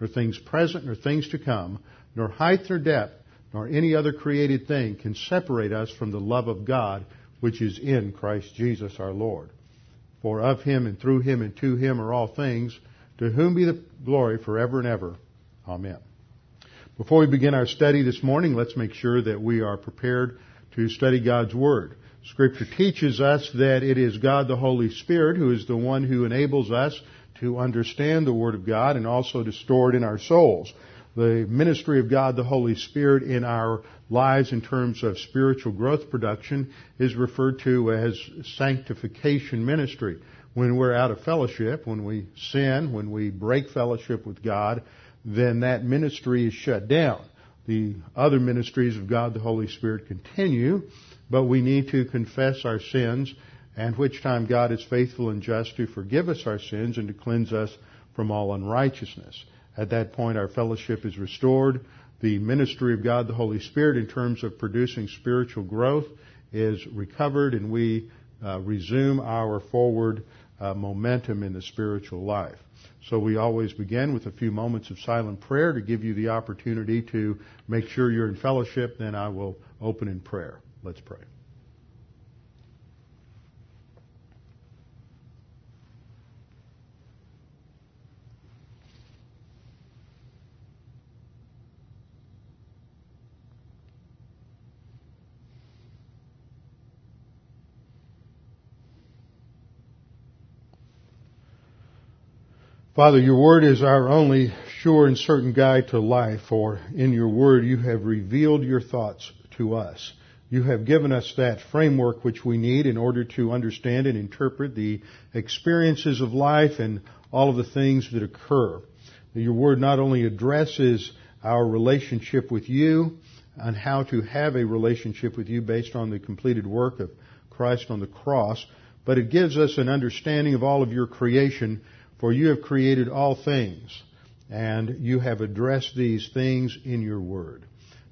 nor things present, nor things to come, nor height nor depth, nor any other created thing can separate us from the love of God which is in Christ Jesus our Lord. For of him and through him and to him are all things, to whom be the glory forever and ever. Amen. Before we begin our study this morning, let's make sure that we are prepared to study God's Word. Scripture teaches us that it is God the Holy Spirit who is the one who enables us to understand the Word of God and also to store it in our souls. The ministry of God, the Holy Spirit, in our lives in terms of spiritual growth production is referred to as sanctification ministry. When we're out of fellowship, when we sin, when we break fellowship with God, then that ministry is shut down. The other ministries of God, the Holy Spirit, continue, but we need to confess our sins and which time God is faithful and just to forgive us our sins and to cleanse us from all unrighteousness. At that point, our fellowship is restored. The ministry of God, the Holy Spirit, in terms of producing spiritual growth, is recovered, and we uh, resume our forward uh, momentum in the spiritual life. So we always begin with a few moments of silent prayer to give you the opportunity to make sure you're in fellowship. Then I will open in prayer. Let's pray. Father, your word is our only sure and certain guide to life, for in your word you have revealed your thoughts to us. You have given us that framework which we need in order to understand and interpret the experiences of life and all of the things that occur. Your word not only addresses our relationship with you and how to have a relationship with you based on the completed work of Christ on the cross, but it gives us an understanding of all of your creation for you have created all things, and you have addressed these things in your word.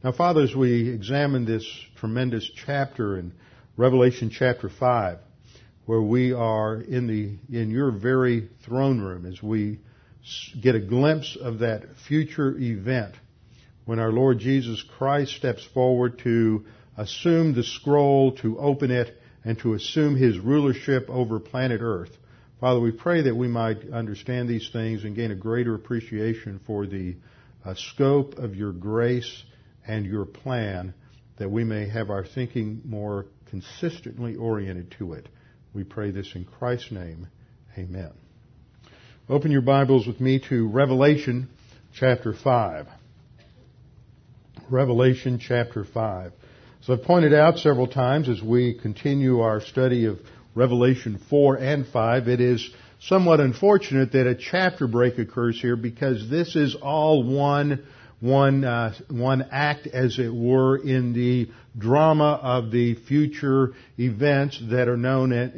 Now, Father, as we examine this tremendous chapter in Revelation chapter 5, where we are in the, in your very throne room, as we get a glimpse of that future event when our Lord Jesus Christ steps forward to assume the scroll, to open it, and to assume his rulership over planet Earth. Father, we pray that we might understand these things and gain a greater appreciation for the uh, scope of your grace and your plan, that we may have our thinking more consistently oriented to it. We pray this in Christ's name. Amen. Open your Bibles with me to Revelation chapter 5. Revelation chapter 5. So I've pointed out several times as we continue our study of Revelation 4 and 5, it is somewhat unfortunate that a chapter break occurs here because this is all one one uh, one act, as it were, in the drama of the future events that are known in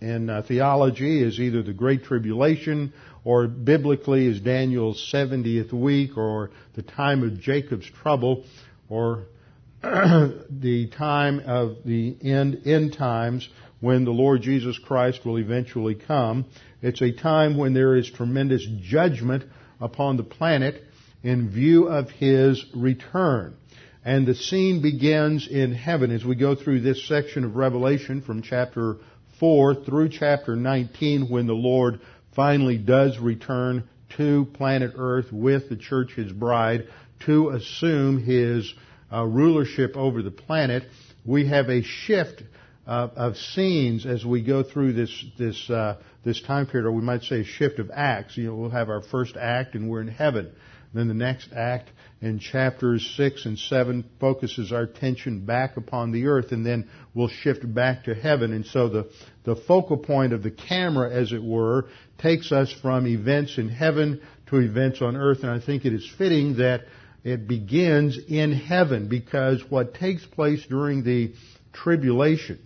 in, in uh, theology as either the Great Tribulation or biblically as Daniel's 70th week or the time of Jacob's trouble or the time of the end end times when the Lord Jesus Christ will eventually come. It's a time when there is tremendous judgment upon the planet in view of His return. And the scene begins in heaven as we go through this section of Revelation from chapter 4 through chapter 19 when the Lord finally does return to planet Earth with the church, his bride, to assume his uh, rulership over the planet. We have a shift uh, of scenes as we go through this this uh, this time period, or we might say shift of acts. You know, we'll have our first act, and we're in heaven. Then the next act in chapters 6 and 7 focuses our attention back upon the earth and then we'll shift back to heaven. And so the, the focal point of the camera, as it were, takes us from events in heaven to events on earth. And I think it is fitting that it begins in heaven because what takes place during the tribulation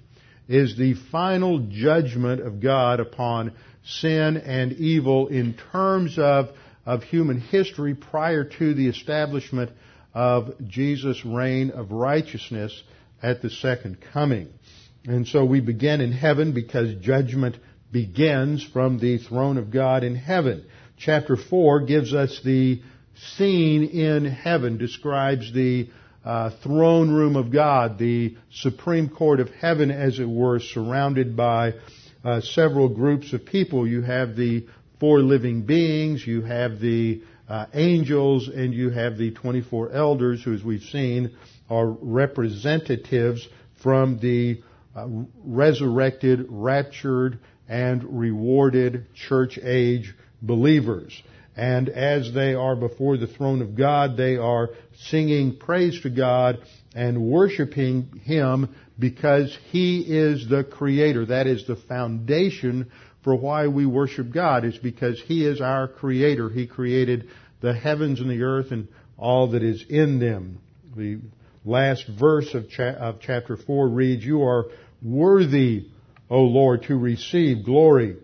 is the final judgment of God upon sin and evil in terms of of human history prior to the establishment of Jesus' reign of righteousness at the second coming. And so we begin in heaven because judgment begins from the throne of God in heaven. Chapter 4 gives us the scene in heaven, describes the uh, throne room of God, the supreme court of heaven, as it were, surrounded by uh, several groups of people. You have the four living beings, you have the uh, angels, and you have the 24 elders, who, as we've seen, are representatives from the uh, resurrected, raptured, and rewarded church age believers. And as they are before the throne of God, they are singing praise to God and worshiping Him because He is the Creator. That is the foundation for why we worship God is because He is our Creator. He created the heavens and the earth and all that is in them. The last verse of, cha- of chapter 4 reads, You are worthy, O Lord, to receive glory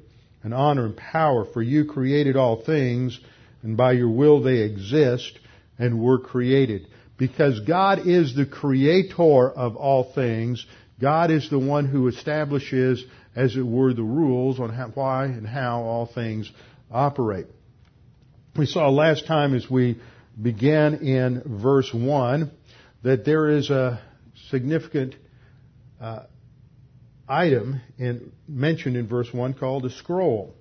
and honor and power, for you created all things, and by your will they exist and were created. Because God is the creator of all things, God is the one who establishes as it were, the rules on how, why and how all things operate. We saw last time as we began in verse 1 that there is a significant uh, item in, mentioned in verse 1 called a scroll.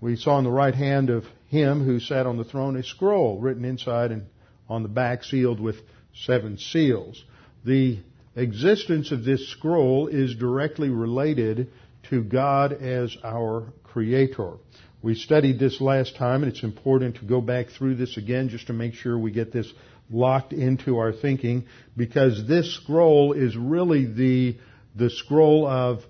We saw on the right hand of him who sat on the throne a scroll written inside and on the back sealed with seven seals. The existence of this scroll is directly related to God as our Creator. We studied this last time, and it's important to go back through this again just to make sure we get this locked into our thinking, because this scroll is really the, the scroll of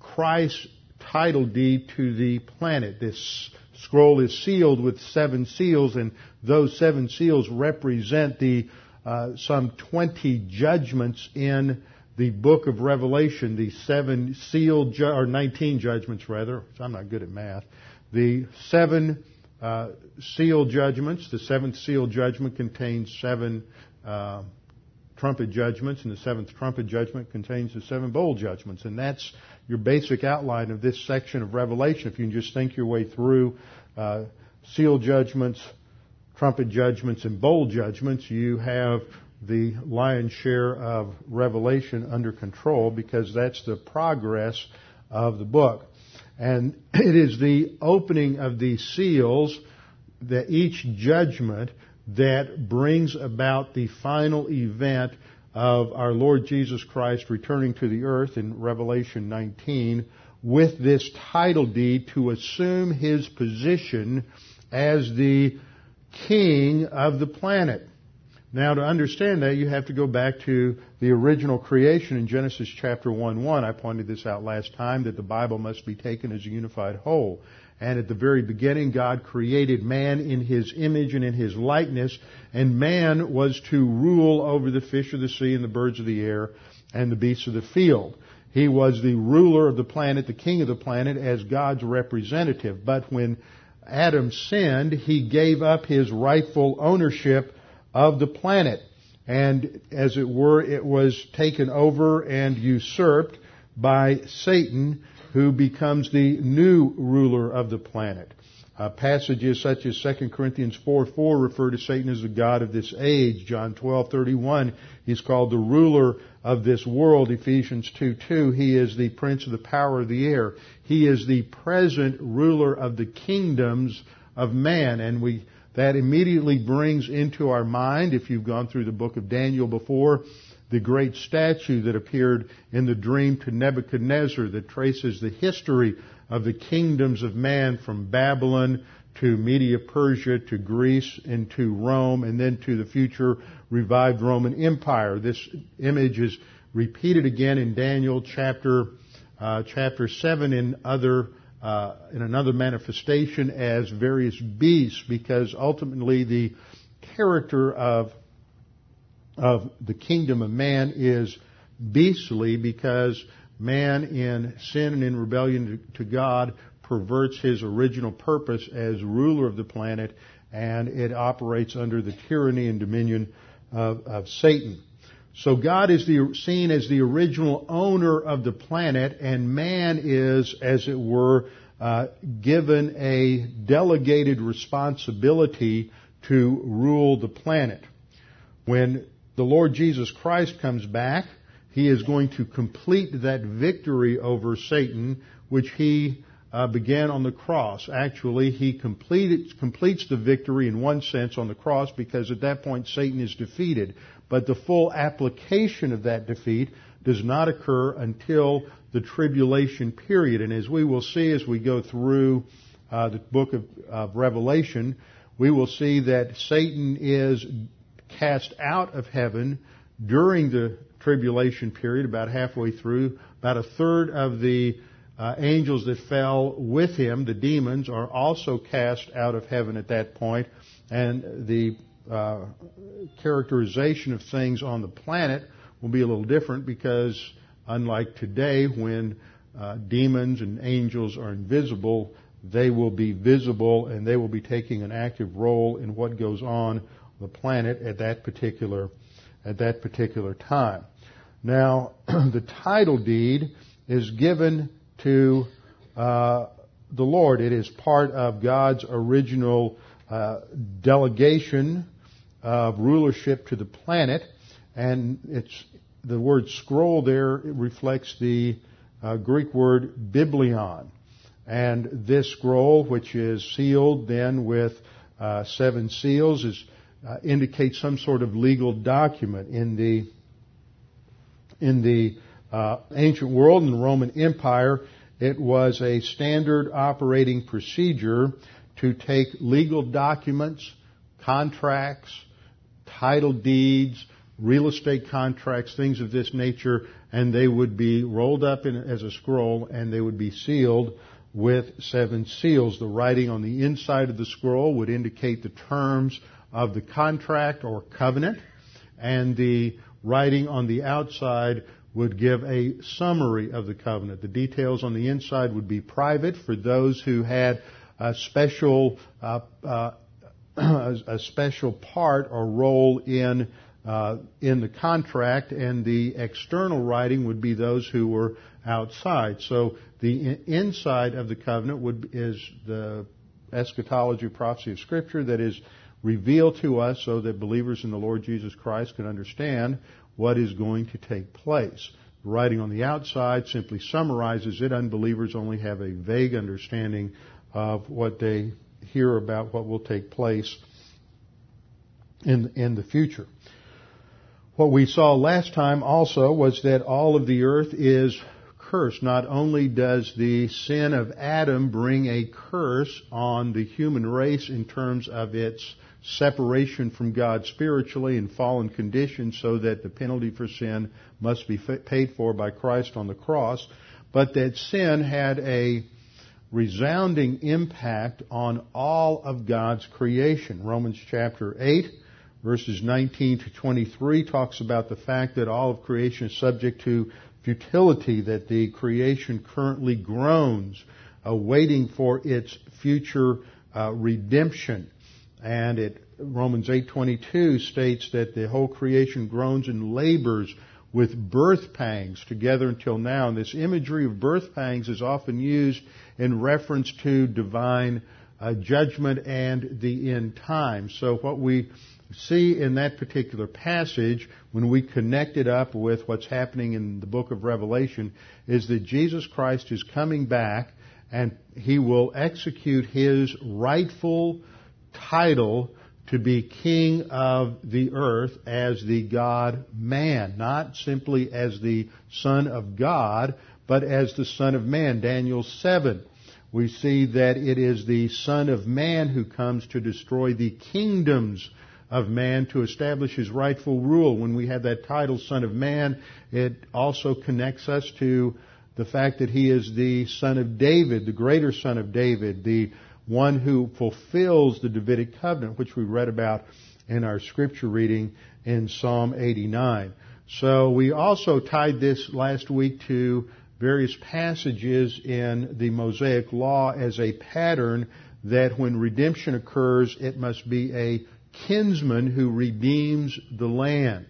Christ's title deed to the planet. This scroll is sealed with seven seals, and those seven seals represent the uh, some 20 judgments in the book of Revelation, the seven sealed, ju- or 19 judgments rather, I'm not good at math, the seven uh, judgments, the seventh seal judgment contains seven uh, trumpet judgments, and the seventh trumpet judgment contains the seven bowl judgments. And that's your basic outline of this section of Revelation. If you can just think your way through uh, seal judgments, trumpet judgments, and bowl judgments, you have the lion's share of Revelation under control because that's the progress of the book. And it is the opening of these seals that each judgment that brings about the final event of our Lord Jesus Christ returning to the earth in Revelation 19 with this title deed to assume his position as the king of the planet. Now, to understand that, you have to go back to the original creation in Genesis chapter 1 1. I pointed this out last time that the Bible must be taken as a unified whole. And at the very beginning, God created man in his image and in his likeness, and man was to rule over the fish of the sea and the birds of the air and the beasts of the field. He was the ruler of the planet, the king of the planet, as God's representative. But when Adam sinned, he gave up his rightful ownership of the planet. And as it were, it was taken over and usurped by Satan, who becomes the new ruler of the planet. Uh, passages such as 2 Corinthians 4 4 refer to Satan as the God of this age. John twelve thirty one, he's called the ruler of this world. Ephesians 2 2, he is the prince of the power of the air. He is the present ruler of the kingdoms of man. And we, that immediately brings into our mind, if you've gone through the book of Daniel before, the great statue that appeared in the dream to Nebuchadnezzar that traces the history of the kingdoms of man from Babylon to Media Persia to Greece and to Rome and then to the future revived Roman Empire. This image is repeated again in Daniel chapter uh, chapter seven in other uh, in another manifestation as various beasts because ultimately the character of of the kingdom of man is beastly because man in sin and in rebellion to, God perverts his original purpose as ruler of the planet and it operates under the tyranny and dominion of, of Satan. So God is the, seen as the original owner of the planet and man is, as it were, uh, given a delegated responsibility to rule the planet. When the Lord Jesus Christ comes back, he is going to complete that victory over Satan, which he uh, began on the cross. Actually, he completed, completes the victory in one sense on the cross because at that point Satan is defeated. But the full application of that defeat does not occur until the tribulation period. And as we will see as we go through uh, the book of, of Revelation, we will see that Satan is cast out of heaven during the tribulation period, about halfway through. About a third of the uh, angels that fell with him, the demons, are also cast out of heaven at that point, and the uh, characterization of things on the planet will be a little different because, unlike today, when uh, demons and angels are invisible, they will be visible and they will be taking an active role in what goes on the planet at that particular at that particular time. Now, the title deed is given to uh, the Lord. It is part of God's original uh, delegation of rulership to the planet, and it's the word scroll there reflects the uh, Greek word biblion. And this scroll, which is sealed then with uh, seven seals, is uh, some sort of legal document in the in the uh, ancient world in the Roman Empire. It was a standard operating procedure to take legal documents, contracts, title deeds, real estate contracts, things of this nature, and they would be rolled up in, as a scroll and they would be sealed with seven seals. The writing on the inside of the scroll would indicate the terms of the contract or covenant, and the writing on the outside would give a summary of the covenant. The details on the inside would be private for those who had a special uh, uh, a special part or role in uh, in the contract, and the external writing would be those who were outside. So the inside of the covenant would is the eschatology prophecy of Scripture that is revealed to us so that believers in the Lord Jesus Christ can understand what is going to take place. The writing on the outside simply summarizes it. Unbelievers only have a vague understanding of what they hear about what will take place in, in the future. What we saw last time also was that all of the earth is cursed. Not only does the sin of Adam bring a curse on the human race in terms of its separation from God spiritually in fallen condition so that the penalty for sin must be paid for by Christ on the cross, but that sin had a resounding impact on all of God's creation. Romans chapter 8 verses 19 to 23 talks about the fact that all of creation is subject to futility, that the creation currently groans, awaiting for its future uh, redemption. And it, Romans 8:22 states that the whole creation groans and labors with birth pangs together until now. And this imagery of birth pangs is often used in reference to divine uh, judgment and the end time. So what we see in that particular passage, when we connect it up with what's happening in the book of Revelation, is that Jesus Christ is coming back and he will execute his rightful title to be king of the earth as the God man, not simply as the son of God, but as the son of man. Daniel 7. We see that it is the son of man who comes to destroy the kingdoms of man to establish his rightful rule. When we have that title, son of man, it also connects us to the fact that he is the son of David, the greater son of David, the one who fulfills the Davidic covenant, which we read about in our scripture reading in Psalm 89. So we also tied this last week to various passages in the Mosaic Law as a pattern that when redemption occurs, it must be a kinsman who redeems the land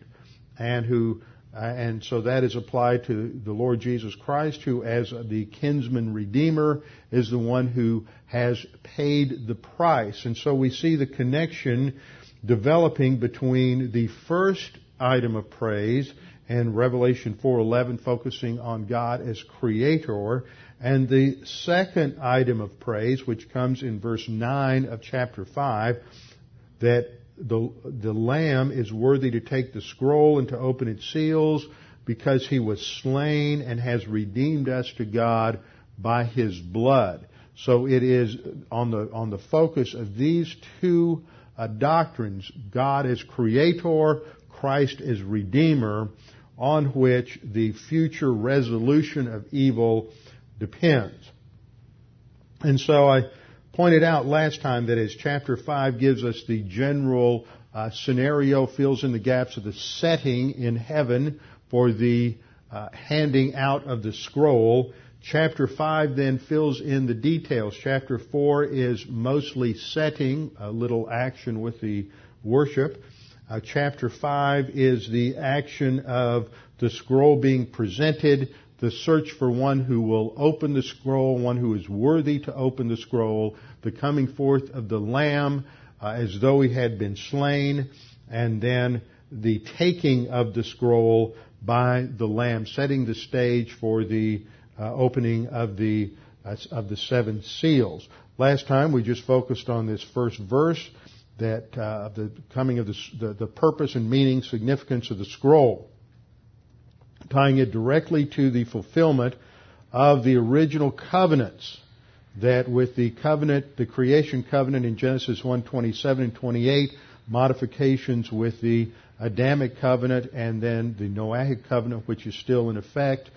and who Uh, and so that is applied to the Lord Jesus Christ, who, as the kinsman redeemer, is the one who has paid the price. And so we see the connection developing between the first item of praise and Revelation 4:11 focusing on God as creator and the second item of praise which comes in verse 9 of chapter 5 that the, the Lamb is worthy to take the scroll and to open its seals because he was slain and has redeemed us to God by his blood. So it is on the, on the focus of these two uh, doctrines, God is creator, Christ is redeemer, on which the future resolution of evil depends. And so I pointed out last time that as chapter 5 gives us the general uh, scenario, fills in the gaps of the setting in heaven for the uh, handing out of the scroll, chapter 5 then fills in the details. Chapter 4 is mostly setting, a little action with the worship. Uh, chapter 5 is the action of the scroll being presented, the search for one who will open the scroll, one who is worthy to open the scroll, the coming forth of the Lamb uh, as though he had been slain, and then the taking of the scroll by the Lamb, setting the stage for the uh, opening of the uh, of the seven seals. Last time we just focused on this first verse that uh, the coming of the, the the purpose and meaning, significance of the scroll tying it directly to the fulfillment of the original covenants that with the covenant, the creation covenant in Genesis 1, 27 and 28, modifications with the Adamic covenant and then the Noahic covenant, which is still in effect,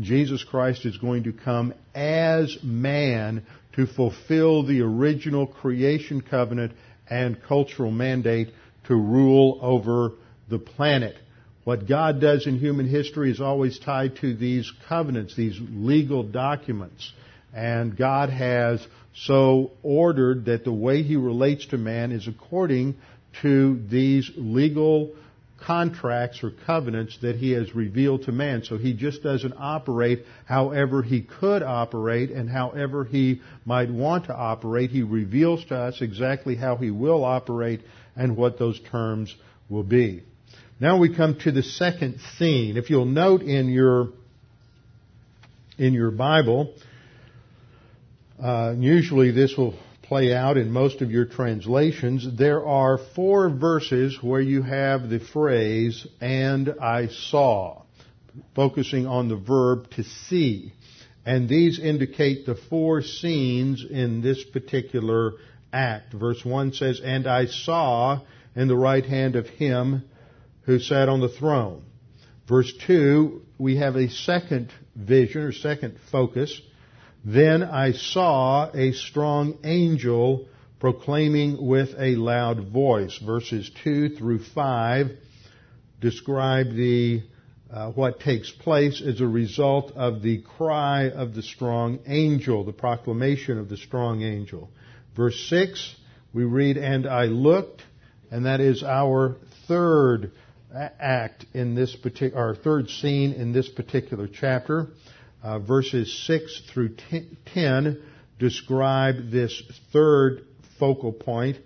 Jesus Christ is going to come as man to fulfill the original creation covenant and cultural mandate to rule over the planet. What God does in human history is always tied to these covenants, these legal documents. And God has so ordered that the way He relates to man is according to these legal contracts or covenants that He has revealed to man. So He just doesn't operate however He could operate and however He might want to operate. He reveals to us exactly how He will operate and what those terms will be. Now we come to the second scene. If you'll note in your in your Bible, uh, usually this will play out in most of your translations. There are four verses where you have the phrase "and I saw," focusing on the verb to see, and these indicate the four scenes in this particular act. Verse one says, "And I saw in the right hand of him." Who sat on the throne. Verse 2, we have a second vision or second focus. Then I saw a strong angel proclaiming with a loud voice. Verses 2 through 5 describe the uh, what takes place as a result of the cry of the strong angel, the proclamation of the strong angel. Verse 6, we read, And I looked, and that is our third act in this particular, third scene in this particular chapter. Uh, verses 6 through 10 describe this third focal point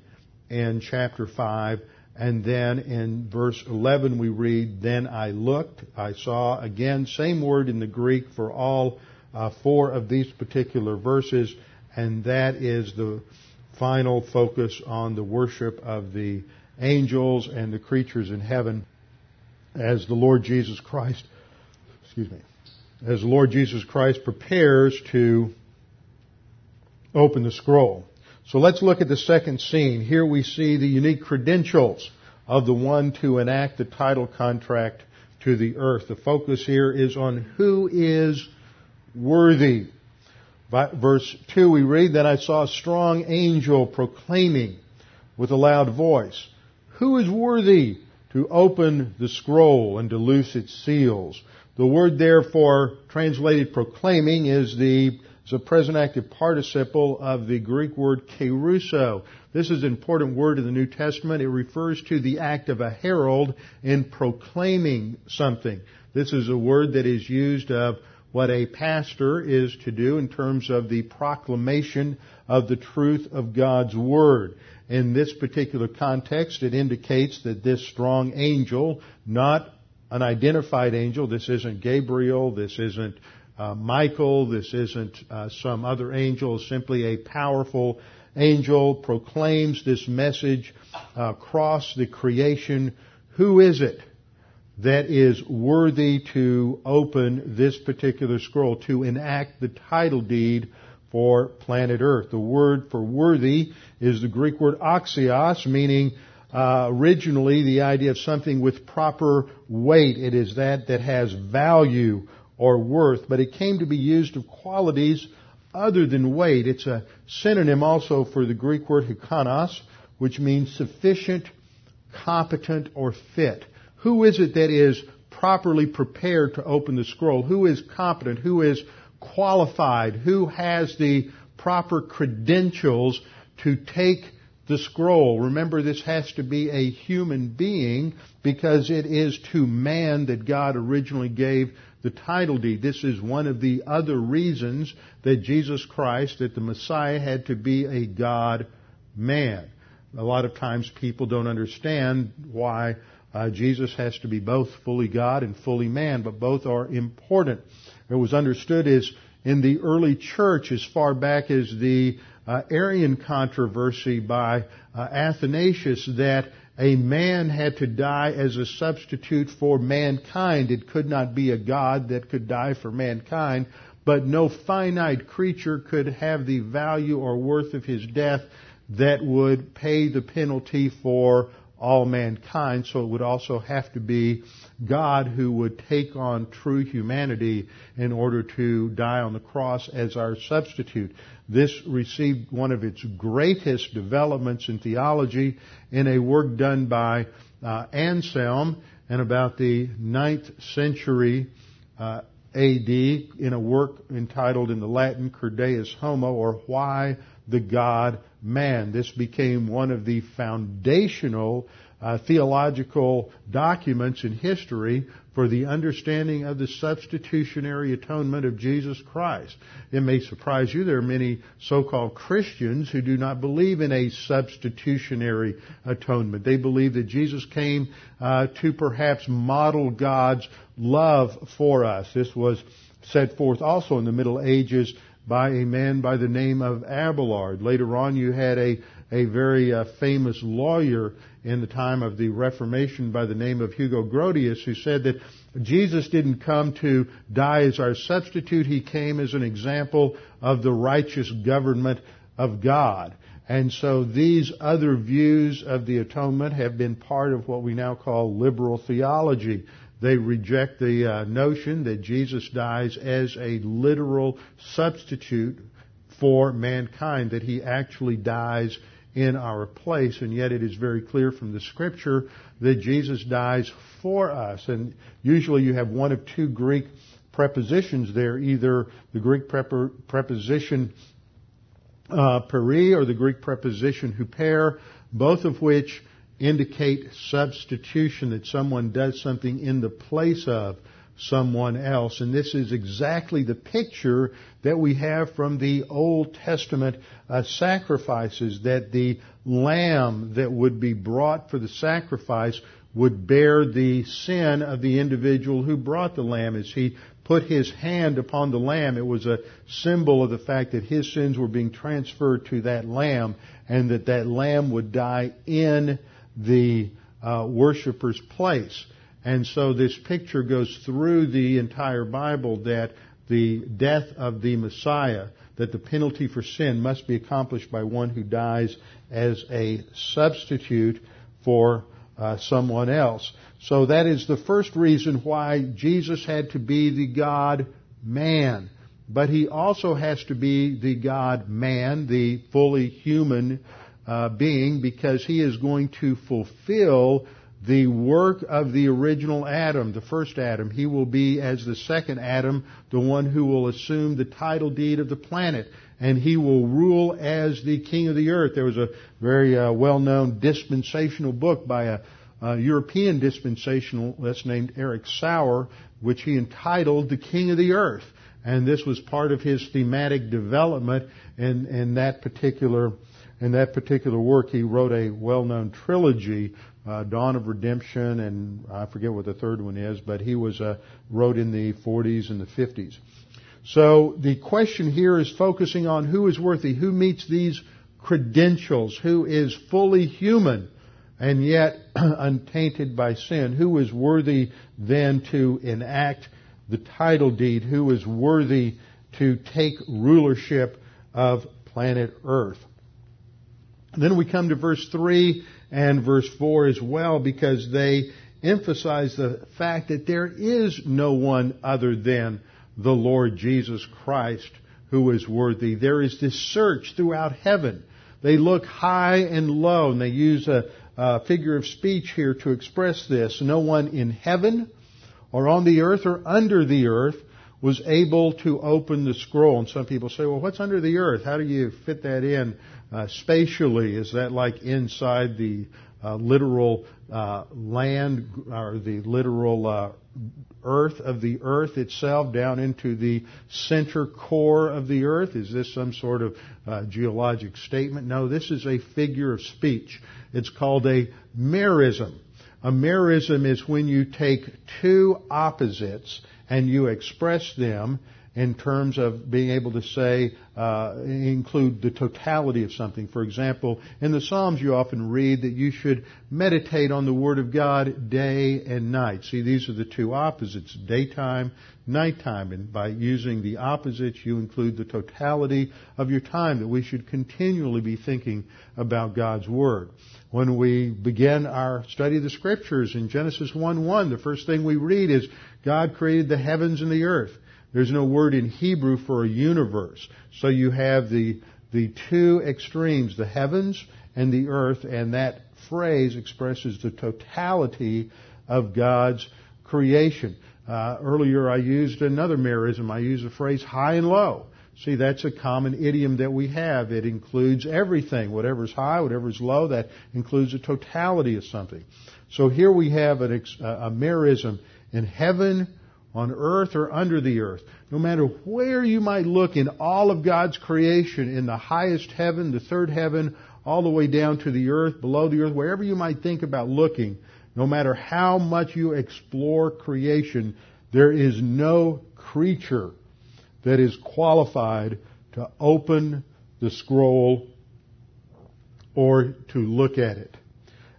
in chapter 5. And then in verse 11 we read, Then I looked, I saw, again, same word in the Greek for all uh, four of these particular verses, and that is the final focus on the worship of the angels and the creatures in heaven as the Lord Jesus Christ, excuse me, as the Lord Jesus Christ prepares to open the scroll. So let's look at the second scene. Here we see the unique credentials of the one to enact the title contract to the earth. The focus here is on who is worthy. Verse 2 we read, that I saw a strong angel proclaiming with a loud voice, Who is worthy to open the scroll and to loose its seals? The word therefore translated proclaiming is the present active participle of the Greek word kerusso. This is an important word in the New Testament. It refers to the act of a herald in proclaiming something. This is a word that is used of what a pastor is to do in terms of the proclamation of the truth of God's Word. In this particular context, it indicates that this strong angel, not an identified angel, this isn't Gabriel, this isn't uh, Michael, this isn't uh, some other angel, simply a powerful angel proclaims this message uh, across the creation. Who is it that is worthy to open this particular scroll, to enact the title deed for planet Earth? The word for worthy is the Greek word axios, meaning uh, originally the idea of something with proper weight. It is that that has value or worth, but it came to be used of qualities other than weight. It's a synonym also for the Greek word hikanos, which means sufficient, competent, or fit. Who is it that is properly prepared to open the scroll? Who is competent? Who is qualified? Who has the proper credentials to take the scroll? Remember, this has to be a human being because it is to man that God originally gave the title deed. This is one of the other reasons that Jesus Christ, that the Messiah had to be a God man. A lot of times people don't understand why uh, Jesus has to be both fully God and fully man, but both are important. It was understood as in the early church as far back as the uh, Arian controversy by uh, Athanasius that a man had to die as a substitute for mankind. It could not be a God that could die for mankind, but no finite creature could have the value or worth of his death that would pay the penalty for all mankind. So it would also have to be God who would take on true humanity in order to die on the cross as our substitute. This received one of its greatest developments in theology in a work done by uh, Anselm in about the ninth century uh, AD in a work entitled in the Latin Cur Deus Homo or Why the God Man. This became one of the foundational uh, theological documents in history for the understanding of the substitutionary atonement of Jesus Christ. It may surprise you there are many so-called Christians who do not believe in a substitutionary atonement. They believe that Jesus came uh, to perhaps model God's love for us. This was set forth also in the Middle Ages by a man by the name of Abelard. Later on, you had a, a very uh, famous lawyer in the time of the Reformation by the name of Hugo Grotius who said that Jesus didn't come to die as our substitute. He came as an example of the righteous government of God. And so these other views of the atonement have been part of what we now call liberal theology. They reject the uh, notion that Jesus dies as a literal substitute for mankind, that he actually dies in our place, and yet it is very clear from the scripture that Jesus dies for us. And usually you have one of two Greek prepositions there, either the Greek preposition uh, peri or the Greek preposition huper, both of which indicate substitution, that someone does something in the place of someone else. And this is exactly the picture that we have from the Old Testament uh, sacrifices, that the lamb that would be brought for the sacrifice would bear the sin of the individual who brought the lamb as he put his hand upon the lamb, it was a symbol of the fact that his sins were being transferred to that lamb and that that lamb would die in the uh, worshiper's place. And so this picture goes through the entire Bible that the death of the Messiah, that the penalty for sin must be accomplished by one who dies as a substitute for uh, someone else. So that is the first reason why Jesus had to be the God man. But he also has to be the God man, the fully human uh, being, because he is going to fulfill the work of the original Adam, the first Adam. He will be, as the second Adam, the one who will assume the title deed of the planet. And he will rule as the king of the earth. There was a very uh, well-known dispensational book by a, a European dispensationalist named Erich Sauer, which he entitled The King of the Earth. And this was part of his thematic development in, in that particular in that particular work, he wrote a well-known trilogy uh, Dawn of Redemption, and I forget what the third one is, but he was uh, wrote in the 40s and the 50s. So the question here is focusing on who is worthy, who meets these credentials, who is fully human and yet untainted by sin, who is worthy then to enact the title deed, who is worthy to take rulership of planet Earth. Then we come to verse 3 and verse 4 as well because they emphasize the fact that there is no one other than the Lord Jesus Christ who is worthy. There is this search throughout heaven. They look high and low, and they use a, a figure of speech here to express this. No one in heaven or on the earth or under the earth was able to open the scroll. And some people say, well, what's under the earth? How do you fit that in uh, spatially? Is that like inside the uh, literal uh, land or the literal uh, earth of the earth itself down into the center core of the earth? Is this some sort of uh, geologic statement? No, this is a figure of speech. It's called a merism. A merism is when you take two opposites and you express them in terms of being able to say, uh, include the totality of something. For example, in the Psalms you often read that you should meditate on the Word of God day and night. See, these are the two opposites, daytime, nighttime. And by using the opposites, you include the totality of your time, that we should continually be thinking about God's Word. When we begin our study of the Scriptures in Genesis 1-1, the first thing we read is, God created the heavens and the earth. There's no word in Hebrew for a universe. So you have the, the two extremes, the heavens and the earth, and that phrase expresses the totality of God's creation. Uh, earlier I used another merism. I used the phrase high and low. See, that's a common idiom that we have. It includes everything. Whatever's high, whatever's low, that includes the totality of something. So here we have an, a merism in heaven on earth or under the earth, no matter where you might look in all of God's creation, in the highest heaven, the third heaven, all the way down to the earth, below the earth, wherever you might think about looking, no matter how much you explore creation, there is no creature that is qualified to open the scroll or to look at it.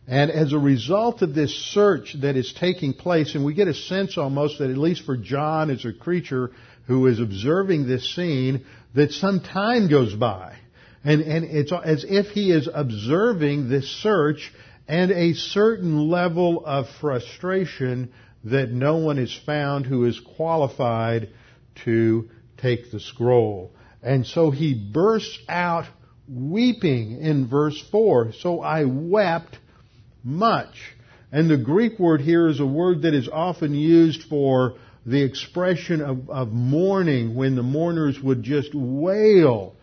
And as a result of this search that is taking place, and we get a sense almost that at least for John as a creature who is observing this scene, that some time goes by. And, and it's as if he is observing this search and a certain level of frustration that no one is found who is qualified to take the scroll. And so he bursts out weeping in verse 4. So I wept much. And the Greek word here is a word that is often used for the expression of, of mourning when the mourners would just wail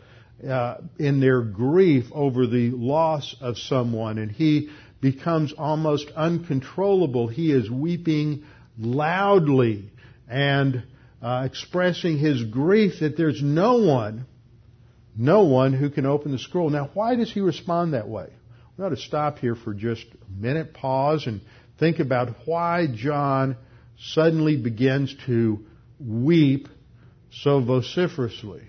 uh, in their grief over the loss of someone. And he becomes almost uncontrollable. He is weeping loudly and uh, expressing his grief that there's no one, no one who can open the scroll. Now, why does he respond that way? We ought to stop here for just a minute, pause, and think about why John suddenly begins to weep so vociferously?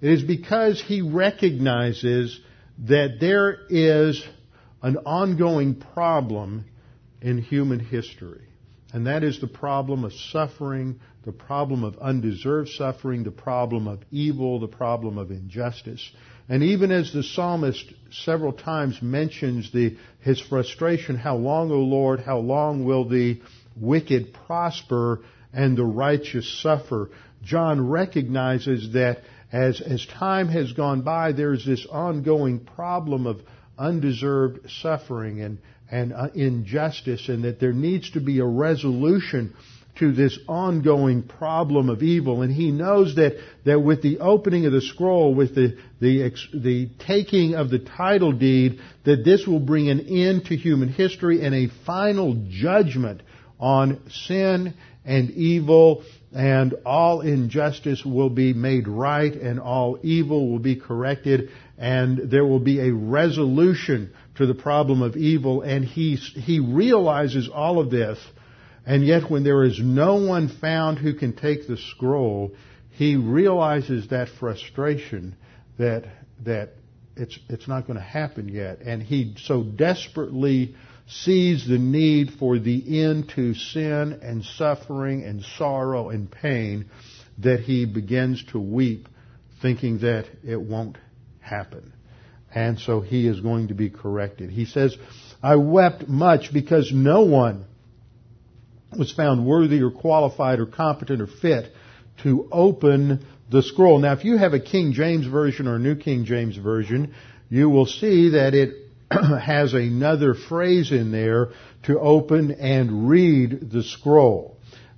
It is because he recognizes that there is an ongoing problem in human history. And that is the problem of suffering, the problem of undeserved suffering, the problem of evil, the problem of injustice. And even as the psalmist several times mentions the, his frustration, how long, O Lord, how long will the wicked prosper and the righteous suffer? John recognizes that as, as time has gone by, there's this ongoing problem of undeserved suffering and, and uh, injustice and that there needs to be a resolution to this ongoing problem of evil. And he knows that, that with the opening of the scroll, with the, the, the taking of the title deed, that this will bring an end to human history and a final judgment on sin and evil and all injustice will be made right and all evil will be corrected and there will be a resolution to the problem of evil and he, he realizes all of this and yet when there is no one found who can take the scroll, he realizes that frustration that, that it's, it's not going to happen yet. And he so desperately sees the need for the end to sin and suffering and sorrow and pain that he begins to weep thinking that it won't happen. And so he is going to be corrected. He says, I wept much because no one was found worthy or qualified or competent or fit to open the scroll. Now, if you have a King James Version or a New King James Version, you will see that it has another phrase in there to open and read the scroll.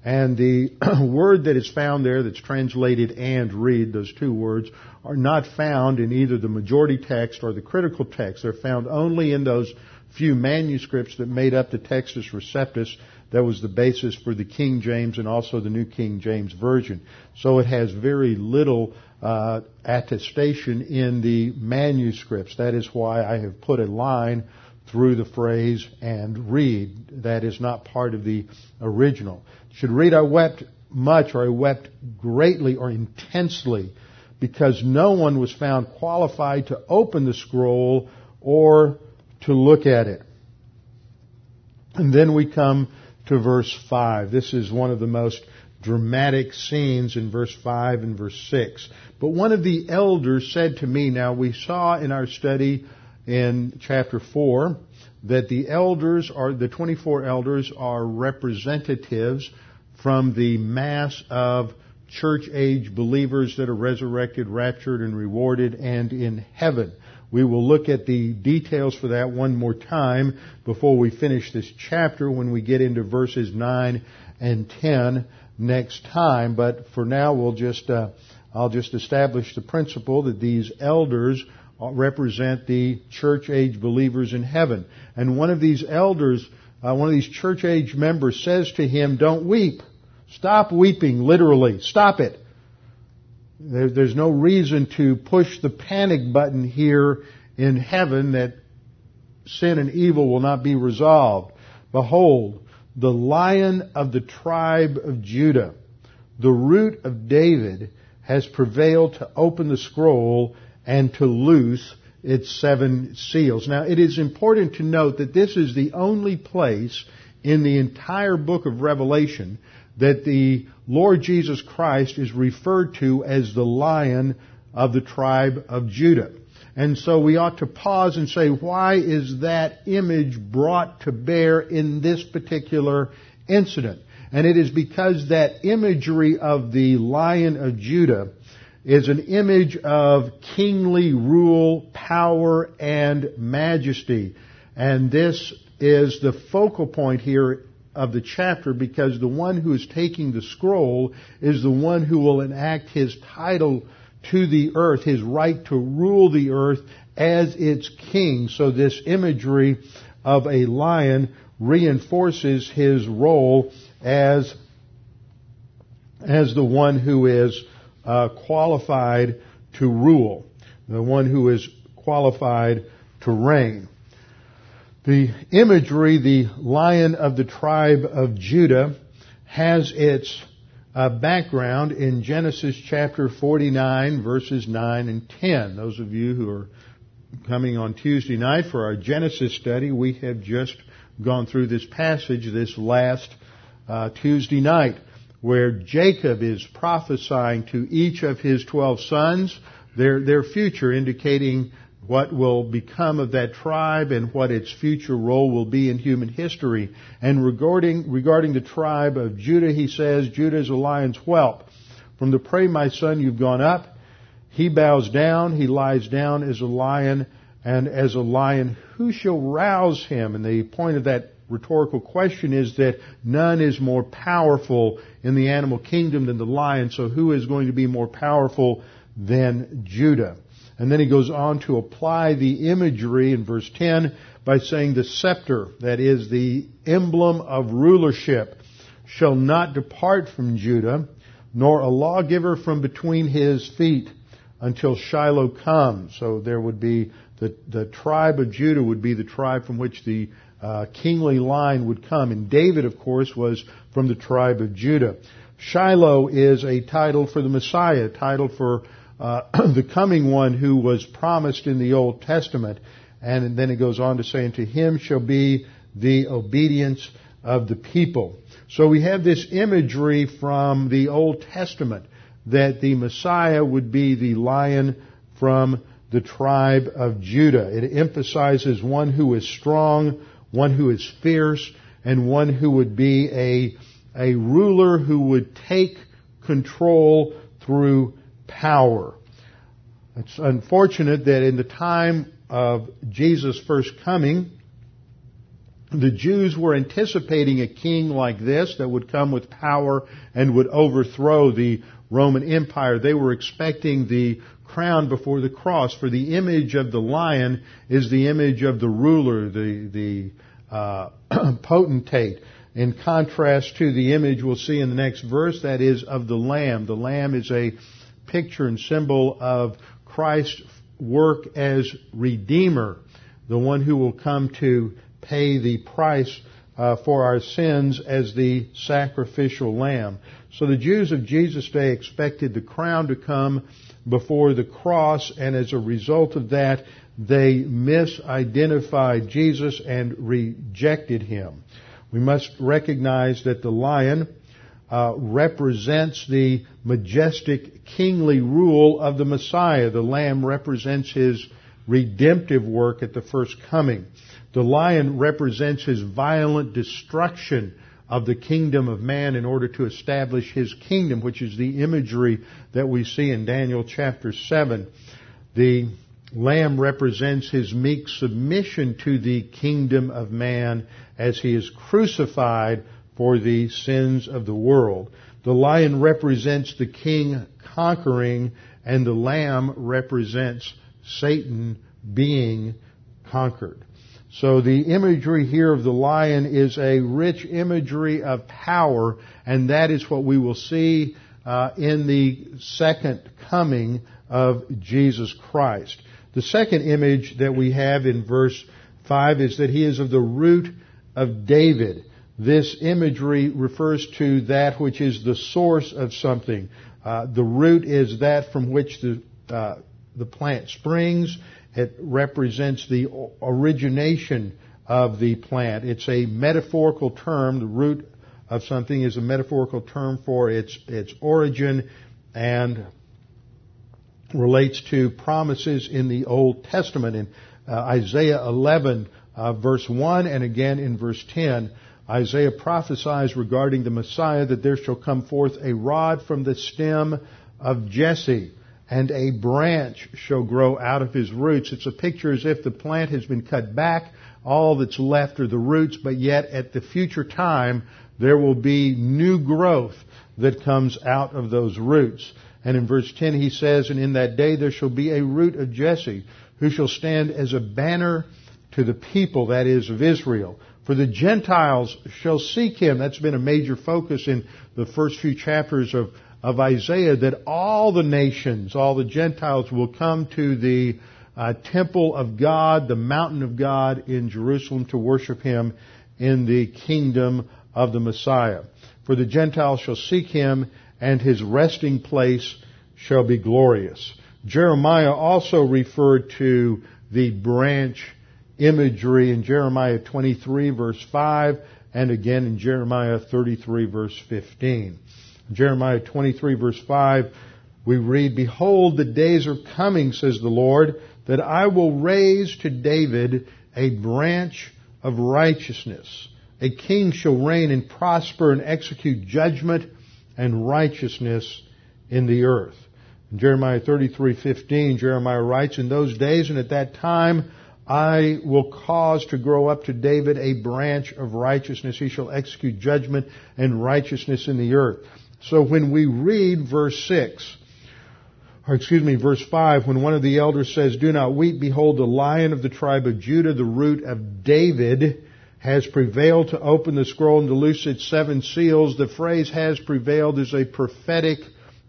And the word that is found there that's translated and read, those two words, are not found in either the majority text or the critical text. They're found only in those few manuscripts that made up the Textus Receptus that was the basis for the King James and also the New King James Version. So it has very little uh, attestation in the manuscripts. That is why I have put a line through the phrase and read. That is not part of the original. Should read I wept much or I wept greatly or intensely because no one was found qualified to open the scroll or to look at it. And then we come to verse 5. This is one of the most dramatic scenes in verse 5 and verse 6. But one of the elders said to me, now we saw in our study in chapter 4 that the elders are, the 24 elders are representatives from the mass of church age believers that are resurrected, raptured, and rewarded and in heaven. We will look at the details for that one more time before we finish this chapter when we get into verses 9 and 10 next time. But for now, we'll just, uh, I'll just establish the principle that these elders represent the church age believers in heaven. And one of these elders, uh, one of these church age members says to him, don't weep. Stop weeping, literally. Stop it. There, there's no reason to push the panic button here in heaven that sin and evil will not be resolved. Behold, the lion of the tribe of Judah, the root of David, has prevailed to open the scroll and to loose its seven seals. Now, it is important to note that this is the only place in the entire book of Revelation that the Lord Jesus Christ is referred to as the lion of the tribe of Judah. And so we ought to pause and say, why is that image brought to bear in this particular incident? And it is because that imagery of the lion of Judah is an image of kingly rule, power, and majesty. And this is the focal point here of the chapter because the one who is taking the scroll is the one who will enact his title to the earth, his right to rule the earth as its king. So this imagery of a lion reinforces his role as, as the one who is uh, qualified to rule, the one who is qualified to reign. The imagery, the lion of the tribe of Judah, has its uh, background in Genesis chapter 49, verses 9 and 10. Those of you who are coming on Tuesday night for our Genesis study, we have just gone through this passage this last uh, Tuesday night where Jacob is prophesying to each of his 12 sons their, their future, indicating what will become of that tribe and what its future role will be in human history. And regarding, regarding the tribe of Judah, he says, Judah is a lion's whelp. From the prey, my son, you've gone up. He bows down, he lies down as a lion, and as a lion, who shall rouse him? And the point of that rhetorical question is that none is more powerful in the animal kingdom than the lion, so who is going to be more powerful than Judah? And then he goes on to apply the imagery in verse 10 by saying the scepter, that is the emblem of rulership, shall not depart from Judah, nor a lawgiver from between his feet until Shiloh comes. So there would be the, the tribe of Judah would be the tribe from which the uh, kingly line would come. And David, of course, was from the tribe of Judah. Shiloh is a title for the Messiah, a title for uh, the coming one who was promised in the Old Testament. And then it goes on to say, and to him shall be the obedience of the people. So we have this imagery from the Old Testament that the Messiah would be the lion from the tribe of Judah. It emphasizes one who is strong, one who is fierce, and one who would be a, a ruler who would take control through power. It's unfortunate that in the time of Jesus' first coming, the Jews were anticipating a king like this that would come with power and would overthrow the Roman Empire. They were expecting the crown before the cross, for the image of the lion is the image of the ruler, the, the uh, potentate. In contrast to the image we'll see in the next verse, that is of the lamb. The lamb is a picture and symbol of Christ's work as Redeemer, the one who will come to pay the price uh, for our sins as the sacrificial lamb. So the Jews of Jesus' day expected the crown to come before the cross, and as a result of that, they misidentified Jesus and rejected him. We must recognize that the lion uh, represents the majestic kingly rule of the Messiah. The lamb represents his redemptive work at the first coming. The lion represents his violent destruction of the kingdom of man in order to establish his kingdom, which is the imagery that we see in Daniel chapter 7. The lamb represents his meek submission to the kingdom of man as he is crucified for the sins of the world. The lion represents the king conquering and the lamb represents Satan being conquered. So the imagery here of the lion is a rich imagery of power, and that is what we will see uh, in the second coming of Jesus Christ. The second image that we have in verse 5 is that he is of the root of David. This imagery refers to that which is the source of something. Uh, the root is that from which the, uh, the plant springs. It represents the origination of the plant. It's a metaphorical term. The root of something is a metaphorical term for its, its origin and relates to promises in the Old Testament. In uh, Isaiah 11, uh, verse 1, and again in verse 10, Isaiah prophesies regarding the Messiah that there shall come forth a rod from the stem of Jesse and a branch shall grow out of his roots. It's a picture as if the plant has been cut back. All that's left are the roots, but yet at the future time, there will be new growth that comes out of those roots. And in verse 10 he says, And in that day there shall be a root of Jesse, who shall stand as a banner to the people, that is, of Israel. For the Gentiles shall seek him. That's been a major focus in the first few chapters of of Isaiah that all the nations, all the Gentiles will come to the uh, temple of God, the mountain of God in Jerusalem to worship Him in the kingdom of the Messiah. For the Gentiles shall seek Him, and his resting place shall be glorious. Jeremiah also referred to the branch imagery in Jeremiah 23 verse 5 and again in Jeremiah 33 verse 15. In Jeremiah 23 verse 5 we read, Behold, the days are coming, says the Lord, that I will raise to David a branch of righteousness. A king shall reign and prosper and execute judgment and righteousness in the earth. In Jeremiah 33:15, Jeremiah writes, "In those days and at that time, I will cause to grow up to David a branch of righteousness. He shall execute judgment and righteousness in the earth." So when we read verse 6, or excuse me, verse 5, when one of the elders says, Do not weep, behold, the lion of the tribe of Judah, the root of David, has prevailed to open the scroll and to loose its seven seals. The phrase has prevailed is a prophetic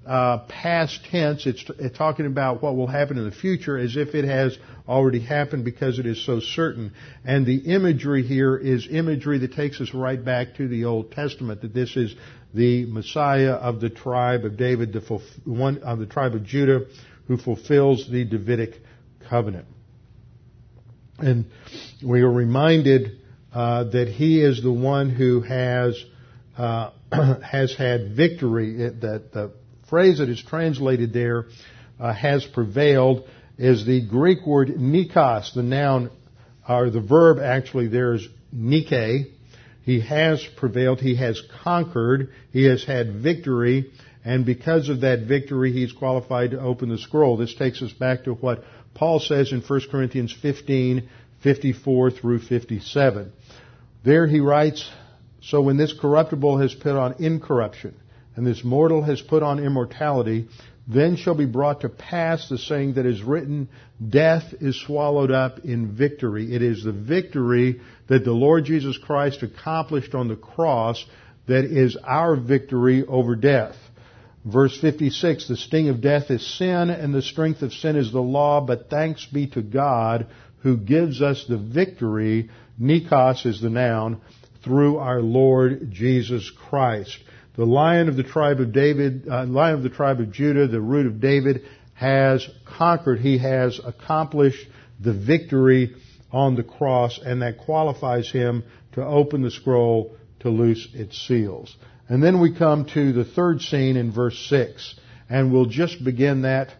uh, past tense. It's, it's, talking about what will happen in the future as if it has already happened because it is so certain. And the imagery here is imagery that takes us right back to the Old Testament, that this is the Messiah of the tribe of David, the one of the tribe of Judah, who fulfills the Davidic covenant. And we are reminded uh, that he is the one who has uh, has had victory. That the phrase that is translated there uh, has prevailed is the Greek word nikos, the noun, or the verb actually there is nike. He has prevailed, he has conquered, he has had victory, and because of that victory, he's qualified to open the scroll. This takes us back to what Paul says in 1 Corinthians 15, 54 through 57. There he writes, So when this corruptible has put on incorruption, and this mortal has put on immortality, then shall be brought to pass the saying that is written, death is swallowed up in victory. It is the victory that the Lord Jesus Christ accomplished on the cross that is our victory over death. Verse 56, the sting of death is sin and the strength of sin is the law, but thanks be to God who gives us the victory, Nikos is the noun, through our Lord Jesus Christ. The lion of the tribe of David, uh, lion of the tribe of Judah, the root of David, has conquered. He has accomplished the victory on the cross, and that qualifies him to open the scroll to loose its seals. And then we come to the third scene in verse 6, and we'll just begin that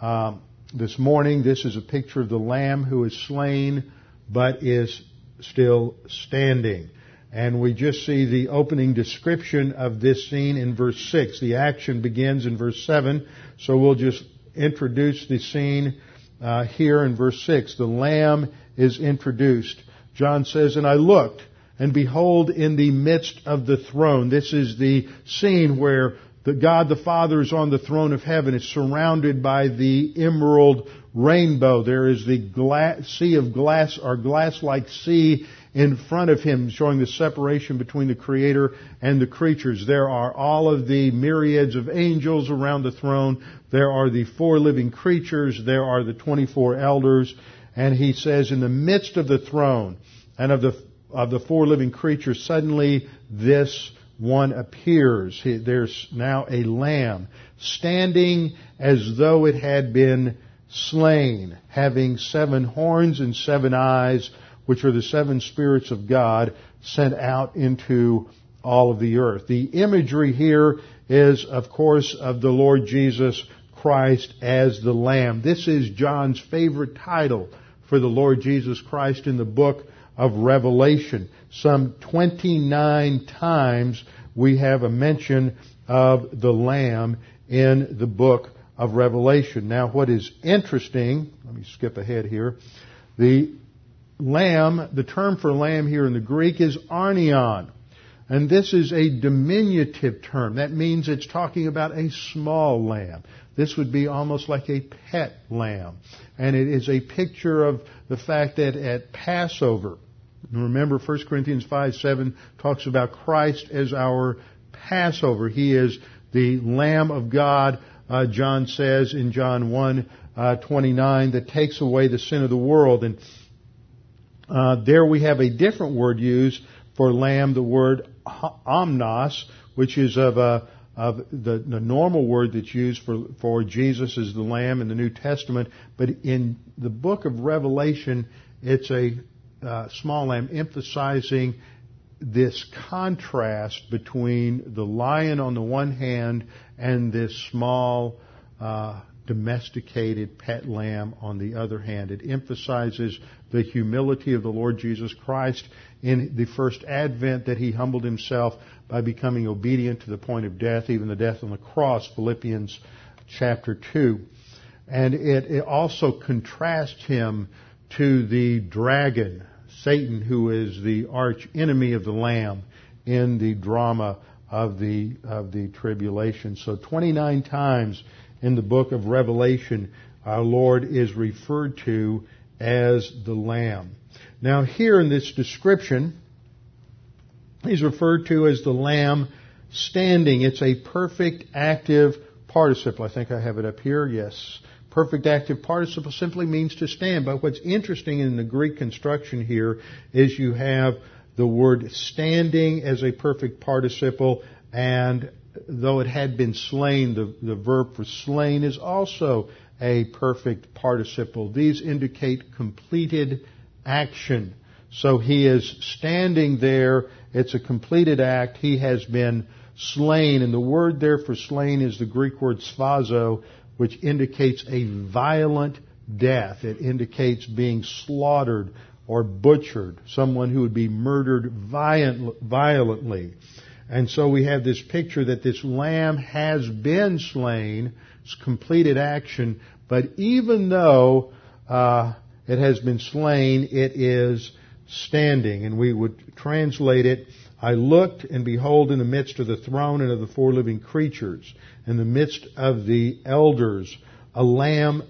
um, this morning. This is a picture of the lamb who is slain but is still standing. And we just see the opening description of this scene in verse 6. The action begins in verse 7, so we'll just introduce the scene uh, here in verse 6. The Lamb is introduced. John says, And I looked, and behold, in the midst of the throne. This is the scene where the God the Father is on the throne of heaven. It's surrounded by the emerald rainbow. There is the sea of glass or glass-like sea in front of him, showing the separation between the Creator and the creatures. There are all of the myriads of angels around the throne. There are the four living creatures. There are the 24 elders. And he says, in the midst of the throne and of the, of the four living creatures, suddenly this one appears. There's now a lamb standing as though it had been slain, having seven horns and seven eyes, which are the seven spirits of God sent out into all of the earth. The imagery here is, of course, of the Lord Jesus Christ as the Lamb. This is John's favorite title for the Lord Jesus Christ in the book of Revelation. Some 29 times we have a mention of the Lamb in the book of Revelation. Now what is interesting, let me skip ahead here, the lamb, the term for lamb here in the Greek is arnion. And this is a diminutive term. That means it's talking about a small lamb. This would be almost like a pet lamb. And it is a picture of the fact that at Passover, remember 1 Corinthians 5, 7 talks about Christ as our Passover. He is the Lamb of God, uh, John says in John 1, uh, 29, that takes away the sin of the world. And uh, there we have a different word used for lamb, the word amnos, which is of a, of the, the normal word that's used for, for Jesus as the Lamb in the New Testament, but in the book of Revelation, it's a uh, small lamb emphasizing this contrast between the lion on the one hand and this small uh, domesticated pet lamb on the other hand. It emphasizes the humility of the Lord Jesus Christ in the first advent that he humbled himself by becoming obedient to the point of death, even the death on the cross, Philippians chapter 2. And it, it also contrasts him to the dragon, Satan, who is the arch enemy of the Lamb in the drama of the, of the tribulation. So 29 times in the book of Revelation, our Lord is referred to as the Lamb. Now here in this description, he's referred to as the Lamb standing. It's a perfect active participle. I think I have it up here. Yes. Perfect active participle simply means to stand. But what's interesting in the Greek construction here is you have the word standing as a perfect participle and though it had been slain, the, the verb for slain is also a perfect participle. These indicate completed action. So he is standing there. It's a completed act. He has been slain. And the word there for slain is the Greek word sphazo, which indicates a violent death. It indicates being slaughtered or butchered, someone who would be murdered violently. And so we have this picture that this lamb has been slain, it's completed action, but even though uh, it has been slain, it is standing. And we would translate it, I looked and behold in the midst of the throne and of the four living creatures, in the midst of the elders, a lamb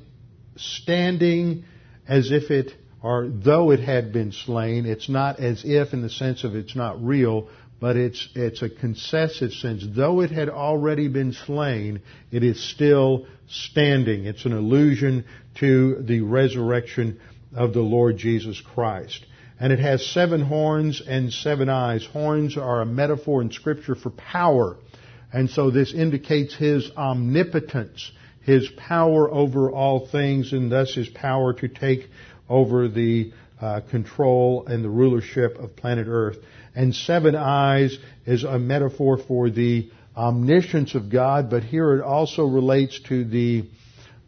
standing as if it, or though it had been slain, it's not as if in the sense of it's not real, but it's, it's a concessive sense. Though it had already been slain, it is still standing. It's an allusion to the resurrection of the Lord Jesus Christ. And it has seven horns and seven eyes. Horns are a metaphor in scripture for power. And so this indicates his omnipotence, his power over all things, and thus his power to take over the uh, control and the rulership of planet Earth. And seven eyes is a metaphor for the omniscience of God, but here it also relates to the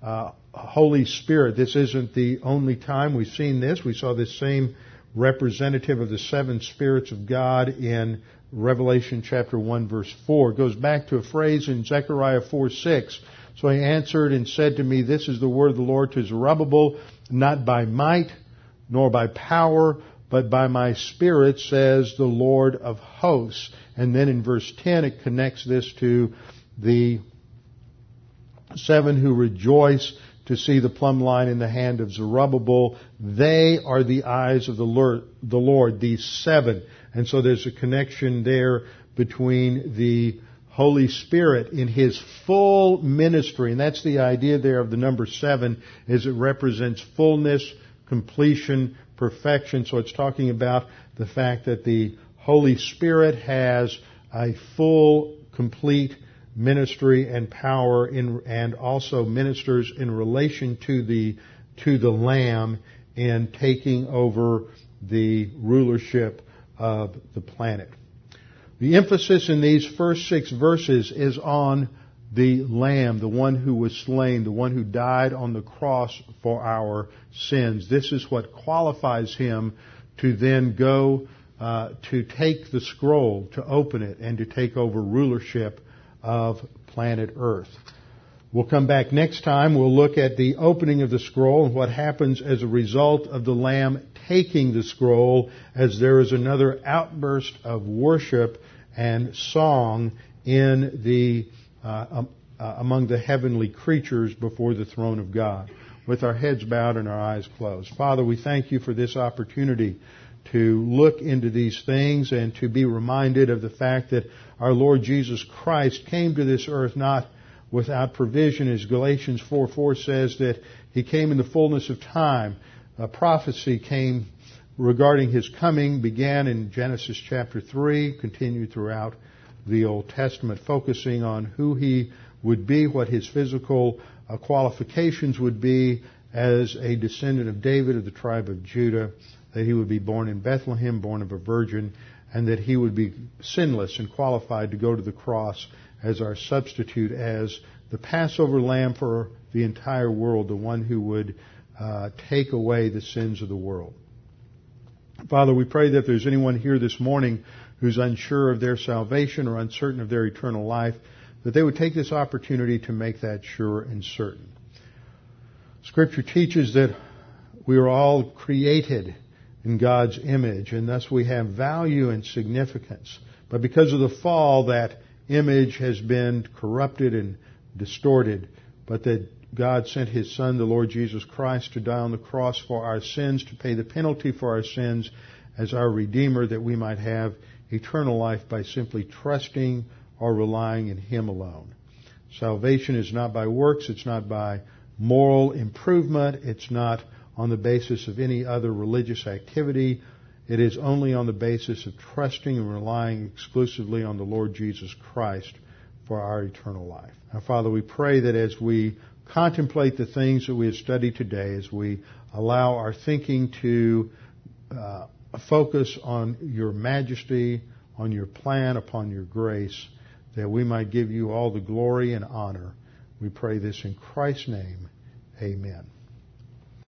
uh, Holy Spirit. This isn't the only time we've seen this. We saw this same representative of the seven spirits of God in Revelation chapter 1 verse 4. It goes back to a phrase in Zechariah 4 6. So he answered and said to me, This is the word of the Lord to Zerubbabel, not by might, nor by power, but by my spirit, says the Lord of hosts. And then in verse 10, it connects this to the seven who rejoice to see the plumb line in the hand of Zerubbabel. They are the eyes of the Lord, these seven. And so there's a connection there between the Holy Spirit in His full ministry. And that's the idea there of the number seven, is it represents fullness, completion, perfection. So it's talking about the fact that the Holy Spirit has a full, complete ministry and power in, and also ministers in relation to the, to the Lamb in taking over the rulership of the planet. The emphasis in these first six verses is on the Lamb, the one who was slain, the one who died on the cross for our sins. This is what qualifies him to then go uh, to take the scroll, to open it, and to take over rulership of planet Earth. We'll come back next time. We'll look at the opening of the scroll and what happens as a result of the Lamb taking the scroll as there is another outburst of worship and song in the um, uh, among the heavenly creatures before the throne of God, with our heads bowed and our eyes closed. Father, we thank you for this opportunity to look into these things and to be reminded of the fact that our Lord Jesus Christ came to this earth not without provision, as Galatians 4 4 says that he came in the fullness of time. A prophecy came regarding his coming, began in Genesis chapter 3, continued throughout the Old Testament, focusing on who he would be, what his physical uh, qualifications would be as a descendant of David of the tribe of Judah, that he would be born in Bethlehem, born of a virgin, and that he would be sinless and qualified to go to the cross as our substitute, as the Passover lamb for the entire world, the one who would uh, take away the sins of the world. Father, we pray that if there's anyone here this morning who's unsure of their salvation or uncertain of their eternal life, that they would take this opportunity to make that sure and certain. Scripture teaches that we are all created in God's image, and thus we have value and significance. But because of the fall, that image has been corrupted and distorted, but that God sent His Son, the Lord Jesus Christ, to die on the cross for our sins, to pay the penalty for our sins as our Redeemer, that we might have eternal life by simply trusting or relying in Him alone. Salvation is not by works, it's not by moral improvement, it's not on the basis of any other religious activity. It is only on the basis of trusting and relying exclusively on the Lord Jesus Christ for our eternal life. Now, Father, we pray that as we contemplate the things that we have studied today, as we allow our thinking to uh, focus on your majesty, on your plan, upon your grace, that we might give you all the glory and honor. We pray this in Christ's name. Amen.